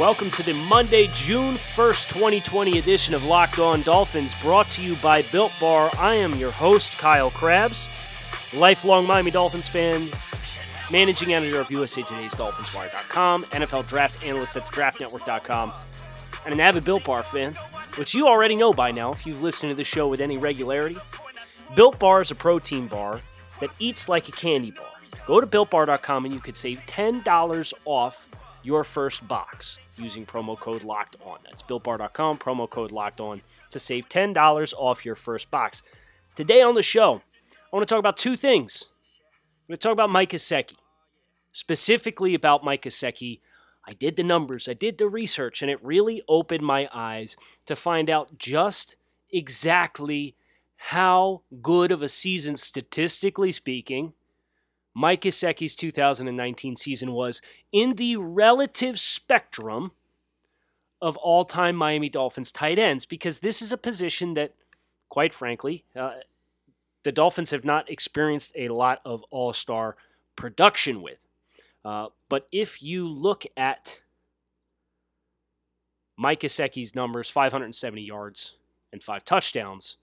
Welcome to the Monday, June 1st, 2020 edition of Locked On Dolphins, brought to you by Built Bar. I am your host, Kyle Crabbs, lifelong Miami Dolphins fan, managing editor of USA Today's DolphinsWire.com, NFL draft analyst at thedraftnetwork.com, and an avid Built Bar fan, which you already know by now if you've listened to the show with any regularity. Built Bar is a protein bar that eats like a candy bar. Go to BuiltBar.com and you could save $10 off your first box using promo code locked on. That's builtbar.com, promo code locked on to save $10 off your first box. Today on the show, I want to talk about two things. I'm going to talk about Mike Gesicki, specifically about Mike Gesicki. I did the numbers, I did the research, and it really opened my eyes to find out just exactly how good of a season, statistically speaking, Mike Gesicki's 2019 season was in the relative spectrum of all time Miami Dolphins tight ends, because this is a position that, quite frankly, uh, the Dolphins have not experienced a lot of all star production with. Uh, but if you look at Mike Gesicki's numbers 570 yards and five touchdowns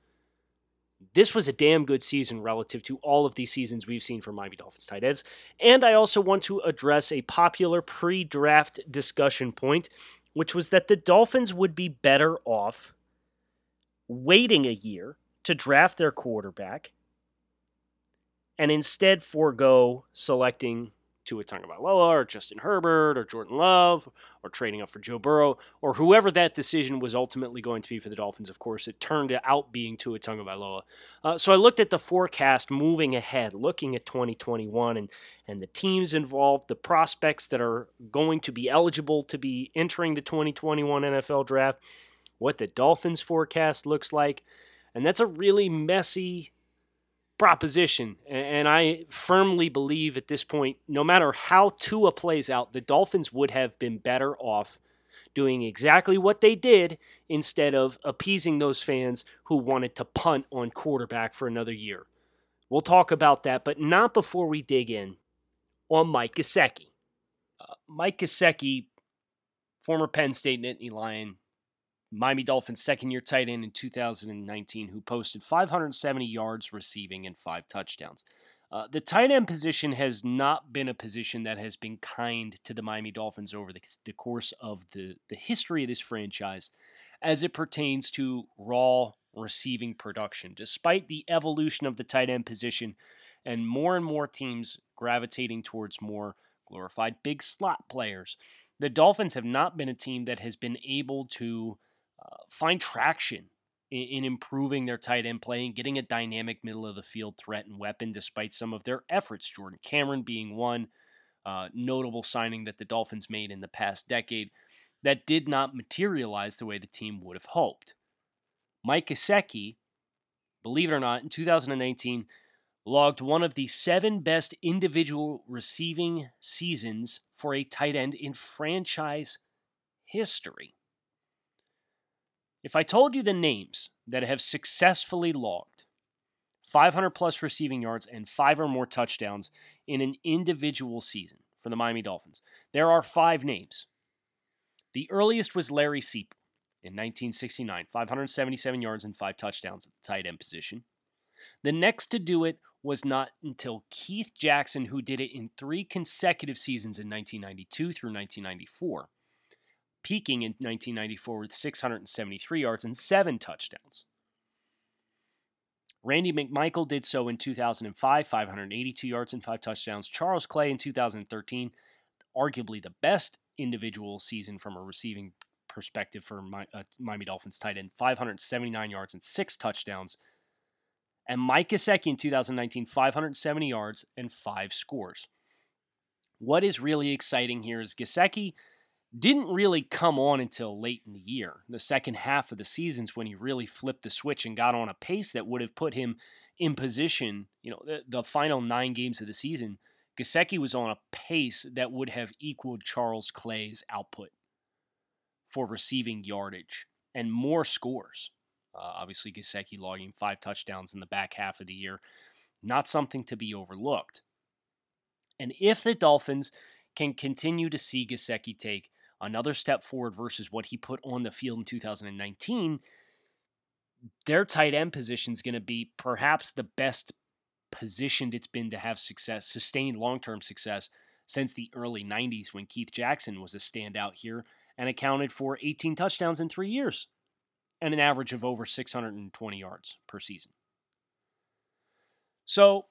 this was a damn good season relative to all of these seasons we've seen from Miami Dolphins tight ends. And I also want to address a popular pre draft discussion point, which was that the Dolphins would be better off waiting a year to draft their quarterback and instead forego selecting Tua Tagovailoa or Justin Herbert or Jordan Love or trading up for Joe Burrow or whoever that decision was ultimately going to be for the Dolphins. Of course, it turned out being Tua Tagovailoa. Uh, so I looked at the forecast moving ahead, looking at 2021 and and the teams involved, the prospects that are going to be eligible to be entering the 2021 NFL draft, what the Dolphins forecast looks like. And that's a really messy proposition. And I firmly believe at this point, no matter how Tua plays out, the Dolphins would have been better off doing exactly what they did instead of appeasing those fans who wanted to punt on quarterback for another year. We'll talk about that, but not before we dig in on Mike Gesicki. Uh, Mike Gesicki, former Penn State Nittany Lion, Miami Dolphins second year tight end in 2019 who posted 570 yards receiving and five touchdowns. Uh, the tight end position has not been a position that has been kind to the Miami Dolphins over the, the course of the, the history of this franchise as it pertains to raw receiving production. Despite the evolution of the tight end position and more and more teams gravitating towards more glorified big slot players, the Dolphins have not been a team that has been able to find traction in, in, improving their tight end play and getting a dynamic middle of the field threat and weapon despite some of their efforts. Jordan Cameron being one uh, notable signing that the Dolphins made in the past decade that did not materialize the way the team would have hoped. Mike Gesicki, believe it or not, in 2019 logged one of the seven best individual receiving seasons for a tight end in franchise history. If I told you the names that have successfully logged 500 plus receiving yards and five or more touchdowns in an individual season for the Miami Dolphins, there are five names. The earliest was Larry Seiple in 1969, 577 yards and five touchdowns at the tight end position. The next to do it was not until Keith Jackson, who did it in three consecutive seasons in 1992 through 1994 peaking in 1994 with 673 yards and seven touchdowns. Randy McMichael did so in 2005, 582 yards and five touchdowns. Charles Clay in 2013, arguably the best individual season from a receiving perspective for uh, Miami Dolphins tight end, 579 yards and six touchdowns. And Mike Gesicki in 2019, 570 yards and five scores. What is really exciting here is Gesicki didn't really come on until late in the year. The second half of the seasons when he really flipped the switch and got on a pace that would have put him in position, you know, the, the final nine games of the season, Gesicki was on a pace that would have equaled Charles Clay's output for receiving yardage and more scores. Uh, obviously, Gesicki logging five touchdowns in the back half of the year, not something to be overlooked. And if the Dolphins can continue to see Gesicki take another step forward versus what he put on the field in 2019, their tight end position is going to be perhaps the best positioned it's been to have success, sustained long term success since the early 90s when Keith Jackson was a standout here and accounted for 18 touchdowns in three years and an average of over 620 yards per season. So,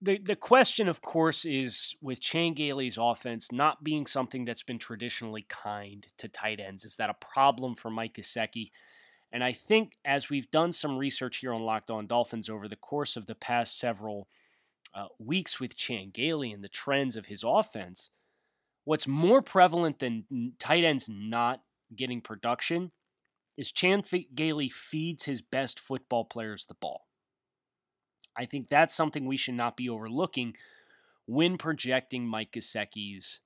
the, the question, of course, is with Chan Gailey's offense not being something that's been traditionally kind to tight ends, is that a problem for Mike Gesicki? And I think as we've done some research here on Locked On Dolphins over the course of the past several uh, weeks with Chan Gailey and the trends of his offense, what's more prevalent than tight ends not getting production is Chan Gailey feeds his best football players the ball. I think that's something we should not be overlooking when projecting Mike Gesicki's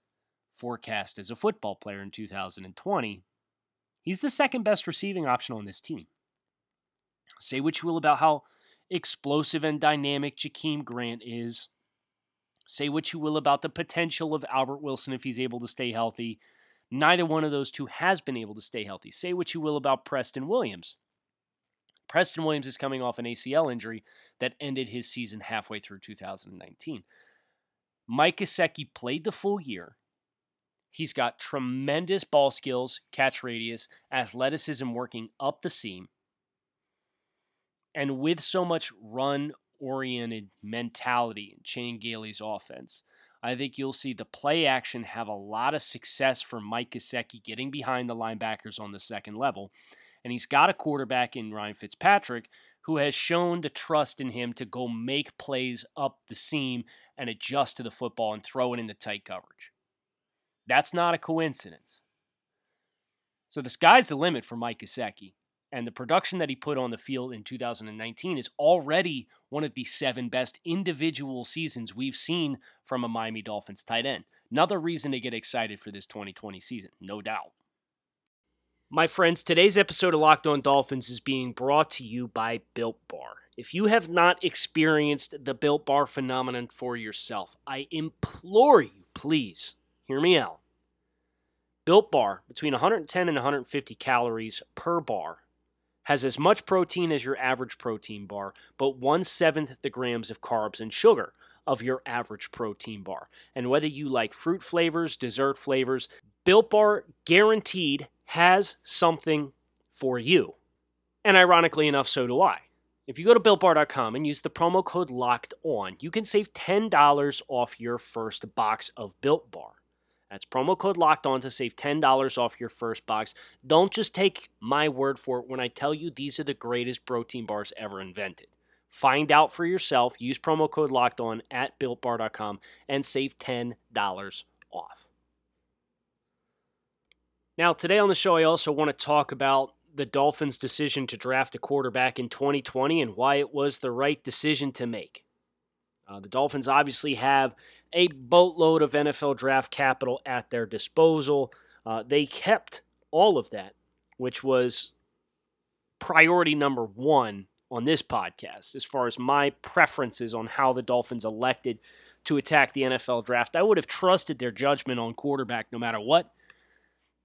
forecast as a football player in 2020 He's the second best receiving option on this team. Say what you will about how explosive and dynamic Jakeem Grant is. Say what you will about the potential of Albert Wilson if he's able to stay healthy. Neither one of those two has been able to stay healthy. Say what you will about Preston Williams. Preston Williams is coming off an ACL injury that ended his season halfway through 2019. Mike Gesicki played the full year. He's got tremendous ball skills, catch radius, athleticism working up the seam. And with so much run oriented mentality in Chan Gailey's offense, I think you'll see the play action have a lot of success for Mike Gesicki getting behind the linebackers on the second level. And he's got a quarterback in Ryan Fitzpatrick who has shown the trust in him to go make plays up the seam and adjust to the football and throw it into tight coverage. That's not a coincidence. So the sky's the limit for Mike Gesicki. And the production that he put on the field in 2019 is already one of the seven best individual seasons we've seen from a Miami Dolphins tight end. Another reason to get excited for this 2020 season, no doubt. My friends, today's episode of Locked On Dolphins is being brought to you by Built Bar. If you have not experienced the Built Bar phenomenon for yourself, I implore you, please Hear me out. Built Bar, between 110 and 150 calories per bar, has as much protein as your average protein bar, but one seventh the grams of carbs and sugar of your average protein bar. And whether you like fruit flavors, dessert flavors, Built Bar guaranteed has something for you. And ironically enough, so do I. If you go to builtbar.com and use the promo code locked on, you can save $10 off your first box of Built Bar. That's promo code locked on to save $10 off your first box. Don't just take my word for it when I tell you these are the greatest protein bars ever invented. Find out for yourself. Use promo code locked on at builtbar.com and save $10 off. Now, today on the show, I also want to talk about the Dolphins' decision to draft a quarterback in 2020 and why it was the right decision to make. Uh, the Dolphins obviously have a boatload of NFL draft capital at their disposal. Uh, they kept all of that, which was priority number one on this podcast as far as my preferences on how the Dolphins elected to attack the NFL draft. I would have trusted their judgment on quarterback no matter what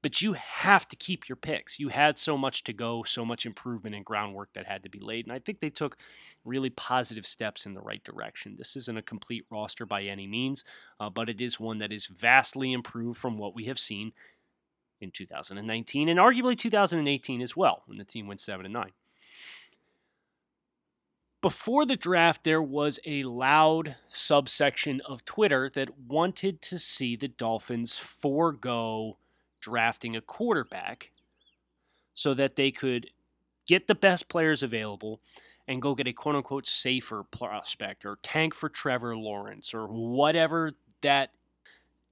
but you have to keep your picks. You had so much to go, so much improvement and groundwork that had to be laid. And I think they took really positive steps in the right direction. This isn't a complete roster by any means, uh, but it is one that is vastly improved from what we have seen in 2019 and arguably 2018 as well, when the team went 7 and 9. Before the draft, there was a loud subsection of Twitter that wanted to see the Dolphins forego drafting a quarterback so that they could get the best players available and go get a quote unquote safer prospect or tank for Trevor Lawrence or whatever that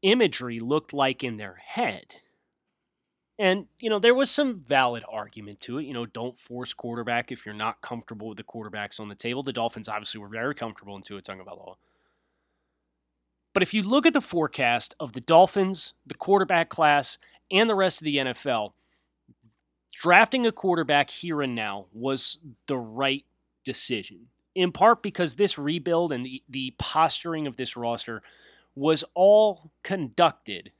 imagery looked like in their head. And, you know, there was some valid argument to it. You know, don't force quarterback if you're not comfortable with the quarterbacks on the table. The Dolphins obviously were very comfortable in Tua Tagovailoa. But if you look at the forecast of the Dolphins, the quarterback class, and the rest of the NFL, drafting a quarterback here and now was the right decision. In part because this rebuild and the, the posturing of this roster was all conducted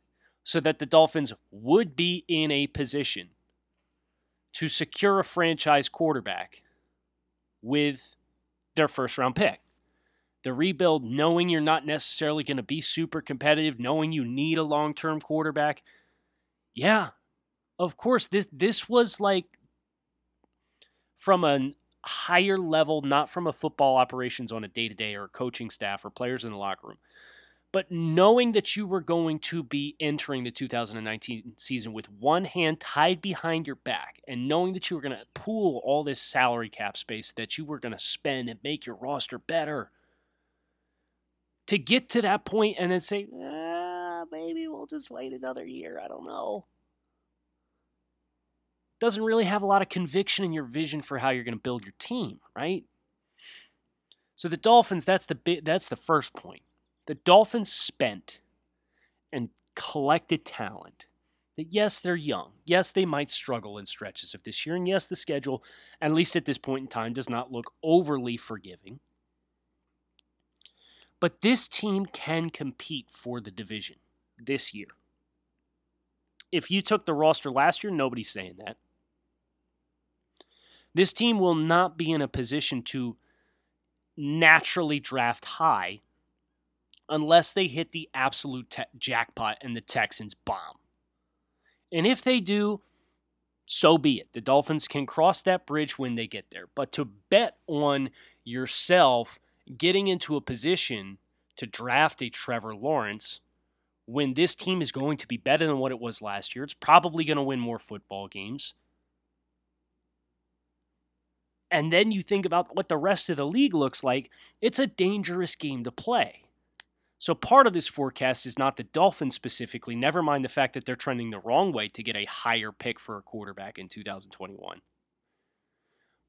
so that the Dolphins would be in a position to secure a franchise quarterback with their first round pick. The rebuild, knowing you're not necessarily going to be super competitive, knowing you need a long term quarterback. Yeah, of course, this this was like from a higher level, not from a football operations on a day to day or coaching staff or players in the locker room. But knowing that you were going to be entering the 2019 season with one hand tied behind your back and knowing that you were going to pool all this salary cap space that you were going to spend and make your roster better. To get to that point and then say, ah, maybe we'll just wait another year. I don't know. Doesn't really have a lot of conviction in your vision for how you're going to build your team, right? So the Dolphins, that's the that's the first point the Dolphins spent and collected talent. That yes, they're young. Yes, they might struggle in stretches of this year. And yes, the schedule, at least at this point in time, does not look overly forgiving. But this team can compete for the division this year. If you took the roster last year, nobody's saying that. This team will not be in a position to naturally draft high unless they hit the absolute te- jackpot and the Texans bomb. And if they do, so be it. The Dolphins can cross that bridge when they get there. But to bet on yourself getting into a position to draft a Trevor Lawrence when this team is going to be better than what it was last year, it's probably going to win more football games. And then you think about what the rest of the league looks like, it's a dangerous game to play. So part of this forecast is not the Dolphins specifically, never mind the fact that they're trending the wrong way to get a higher pick for a quarterback in 2021.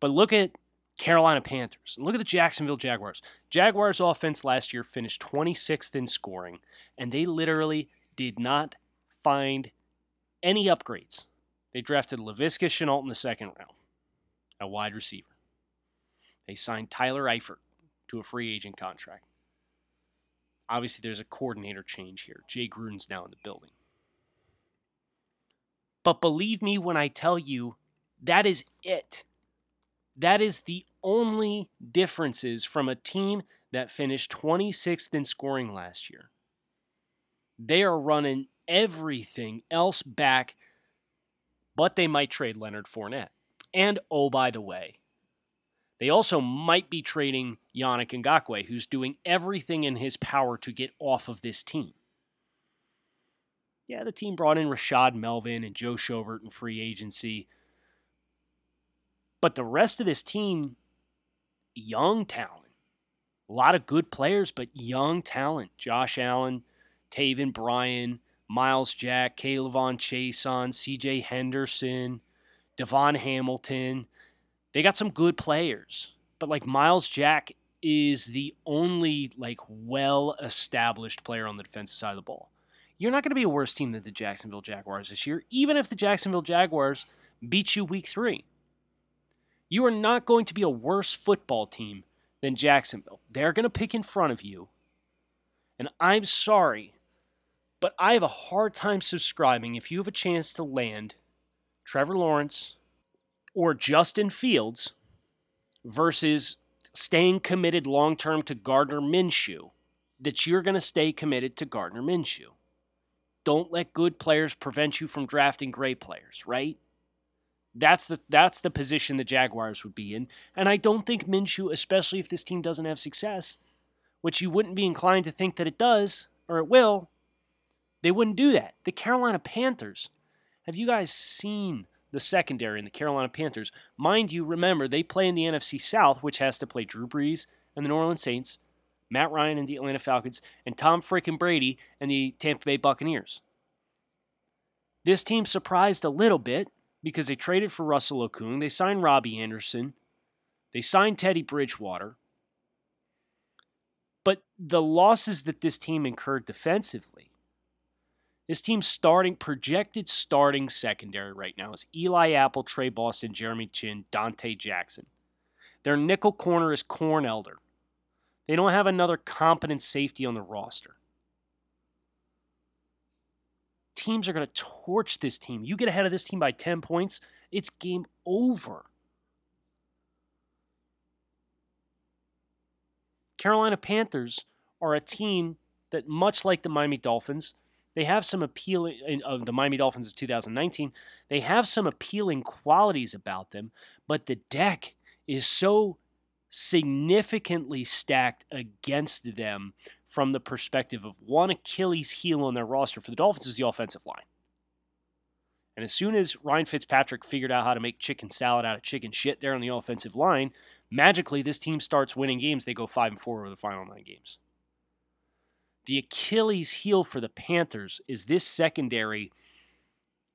But look at Carolina Panthers. Look at the Jacksonville Jaguars. Jaguars offense last year finished 26th in scoring, and they literally did not find any upgrades. They drafted Laviska Shenault in the second round, a wide receiver. They signed Tyler Eifert to a free agent contract. Obviously, there's a coordinator change here. Jay Gruden's now in the building. But believe me when I tell you, that is it. That is the only differences from a team that finished 26th in scoring last year. They are running everything else back, but they might trade Leonard Fournette. And oh, by the way, they also might be trading Yannick Ngakoue, who's doing everything in his power to get off of this team. Yeah, the team brought in Rashad Melvin and Joe Schobert in free agency. But the rest of this team, young talent. A lot of good players, but young talent. Josh Allen, Taven Bryan, Myles Jack, K'Lavon Chaisson, CJ Henderson, Devon Hamilton. They got some good players, but like Myles Jack is the only like well established player on the defensive side of the ball. You're not going to be a worse team than the Jacksonville Jaguars this year, even if the Jacksonville Jaguars beat you week three. You are not going to be a worse football team than Jacksonville. They're going to pick in front of you. And I'm sorry, but I have a hard time subscribing if you have a chance to land Trevor Lawrence, or Justin Fields versus staying committed long term to Gardner Minshew, that you're going to stay committed to Gardner Minshew. Don't let good players prevent you from drafting great players, right? That's the that's the position the Jaguars would be in, and I don't think Minshew, especially if this team doesn't have success, which you wouldn't be inclined to think that it does or it will, they wouldn't do that. The Carolina Panthers, have you guys seen the secondary in the Carolina Panthers. Mind you, remember, they play in the NFC South, which has to play Drew Brees and the New Orleans Saints, Matt Ryan and the Atlanta Falcons, and Tom frickin' Brady and the Tampa Bay Buccaneers. This team surprised a little bit because they traded for Russell Okung. They signed Robby Anderson. They signed Teddy Bridgewater. But the losses that this team incurred defensively, this team's starting, projected starting secondary right now is Eli Apple, Tre Boston, Jeremy Chinn, Donte Jackson. Their nickel corner is Corn Elder. They don't have another competent safety on the roster. Teams are going to torch this team. You get ahead of this team by 10 points, it's game over. Carolina Panthers are a team that, much like the Miami Dolphins, they have some appealing of the Miami Dolphins of 2019. They have some appealing qualities about them, but the deck is so significantly stacked against them from the perspective of one Achilles heel on their roster for the Dolphins is the offensive line. And as soon as Ryan Fitzpatrick figured out how to make chicken salad out of chicken shit there on the offensive line, magically this team starts winning games. They go 5 and 4 over the final 9 games. The Achilles heel for the Panthers is this secondary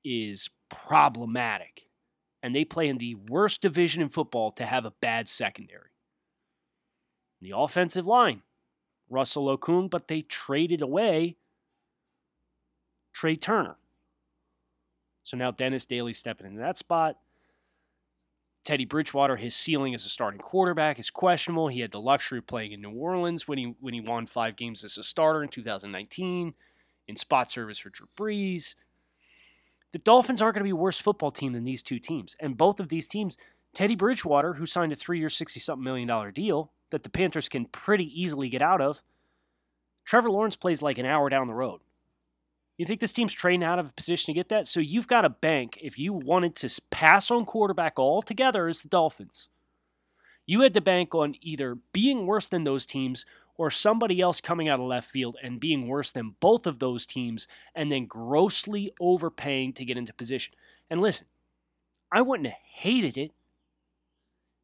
is problematic. And they play in the worst division in football to have a bad secondary. The offensive line, Russell Okung, but they traded away Trai Turner. So now Dennis Daley stepping into that spot. Teddy Bridgewater, his ceiling as a starting quarterback is questionable. He had the luxury of playing in New Orleans when he when he won five games as a starter in 2019, in spot service for Drew Brees. The Dolphins aren't going to be a worse football team than these two teams. And both of these teams, Teddy Bridgewater, who signed a three-year, sixty-something million dollar deal that the Panthers can pretty easily get out of. Trevor Lawrence plays like an hour down the road. You think this team's trained out of a position to get that? So you've got a bank if you wanted to pass on quarterback altogether as the Dolphins. You had to bank on either being worse than those teams or somebody else coming out of left field and being worse than both of those teams and then grossly overpaying to get into position. And listen, I wouldn't have hated it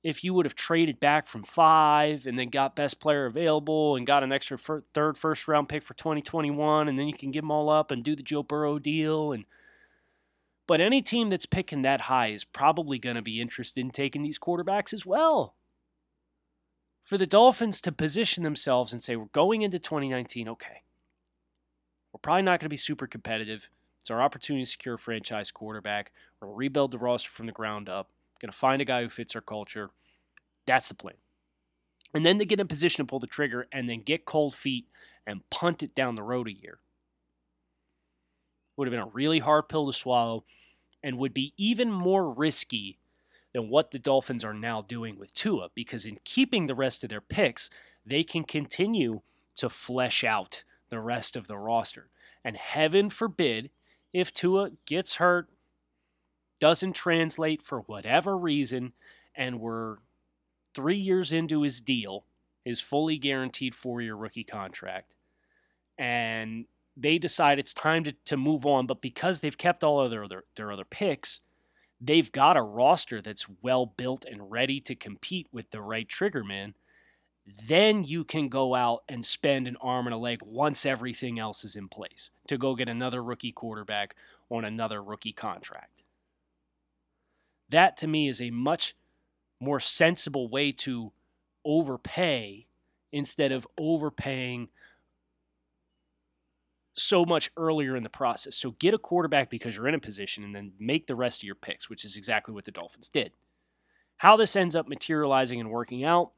if you would have traded back from five and then got best player available and got an extra fir- third first round pick for 2021 and then you can give them all up and do the Joe Burrow deal and but any team that's picking that high is probably going to be interested in taking these quarterbacks as well. For the Dolphins to position themselves and say we're going into 2019 okay. We're probably not going to be super competitive. It's our opportunity to secure a franchise quarterback. To rebuild the roster from the ground up Going to find a guy who fits our culture. That's the plan. And then to get in position to pull the trigger and then get cold feet and punt it down the road a year. Would have been a really hard pill to swallow and would be even more risky than what the Dolphins are now doing with Tua because in keeping the rest of their picks, they can continue to flesh out the rest of the roster. And heaven forbid if Tua gets hurt doesn't translate for whatever reason, and we're three years into his deal, his fully guaranteed four year rookie contract, and they decide it's time to, to move on, but because they've kept all of their other, their other picks, they've got a roster that's well built and ready to compete with the right trigger man. Then you can go out and spend an arm and a leg once everything else is in place to go get another rookie quarterback on another rookie contract. That to me is a much more sensible way to overpay instead of overpaying so much earlier in the process. So get a quarterback because you're in a position and then make the rest of your picks, which is exactly what the Dolphins did. How this ends up materializing and working out,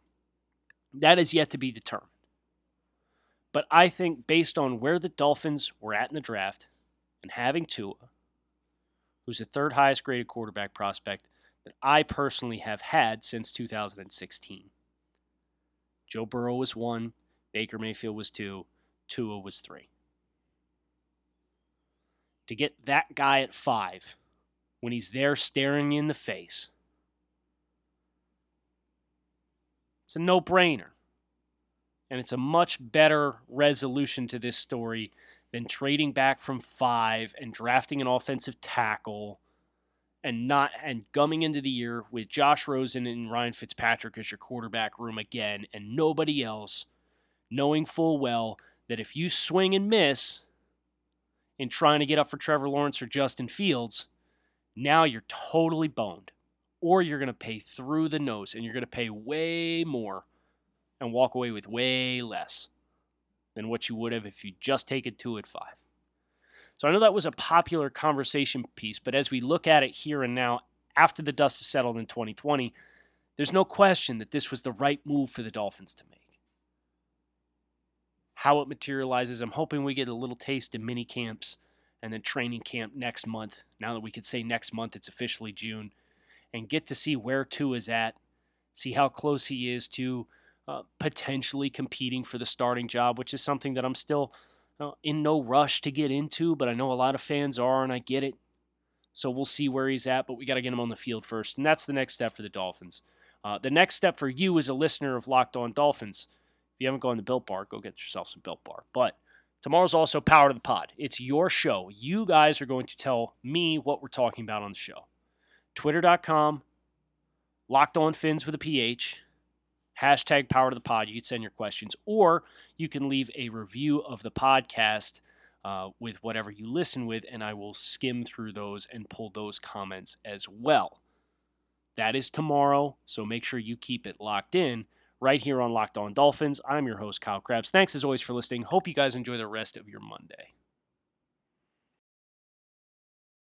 that is yet to be determined. But I think based on where the Dolphins were at in the draft and having Tua, who's the third highest graded quarterback prospect that I personally have had since 2016. Joe Burrow was one, Baker Mayfield was two, Tua was three. To get that guy at five, when he's there staring you in the face, it's a no brainer. And it's a much better resolution to this story than trading back from five and drafting an offensive tackle and not and gumming into the year with Josh Rosen and Ryan Fitzpatrick as your quarterback room again and nobody else, knowing full well that if you swing and miss in trying to get up for Trevor Lawrence or Justin Fields, now you're totally boned. Or you're going to pay through the nose and you're going to pay way more and walk away with way less than what you would have if you just take it two at five. So I know that was a popular conversation piece, but as we look at it here and now, after the dust has settled in 2020, there's no question that this was the right move for the Dolphins to make. How it materializes, I'm hoping we get a little taste in mini camps and then training camp next month. Now that we could say next month, it's officially June, and get to see where Tua is at, see how close he is to uh, potentially competing for the starting job, which is something that I'm still uh, in no rush to get into, but I know a lot of fans are, and I get it. So we'll see where he's at, but we got to get him on the field first. And that's the next step for the Dolphins. Uh, the next step for you as a listener of Locked On Dolphins, if you haven't gone to Built Bar, go get yourself some Built Bar. But tomorrow's also Power to the Pod. It's your show. You guys are going to tell me what we're talking about on the show. Twitter.com, Locked On Phins with a PH hashtag power to the pod. You can send your questions, or you can leave a review of the podcast uh, with whatever you listen with, and I will skim through those and pull those comments as well. That is tomorrow, so make sure you keep it locked in right here on Locked On Dolphins. I'm your host, Kyle Crabbs. Thanks as always for listening. Hope you guys enjoy the rest of your Monday.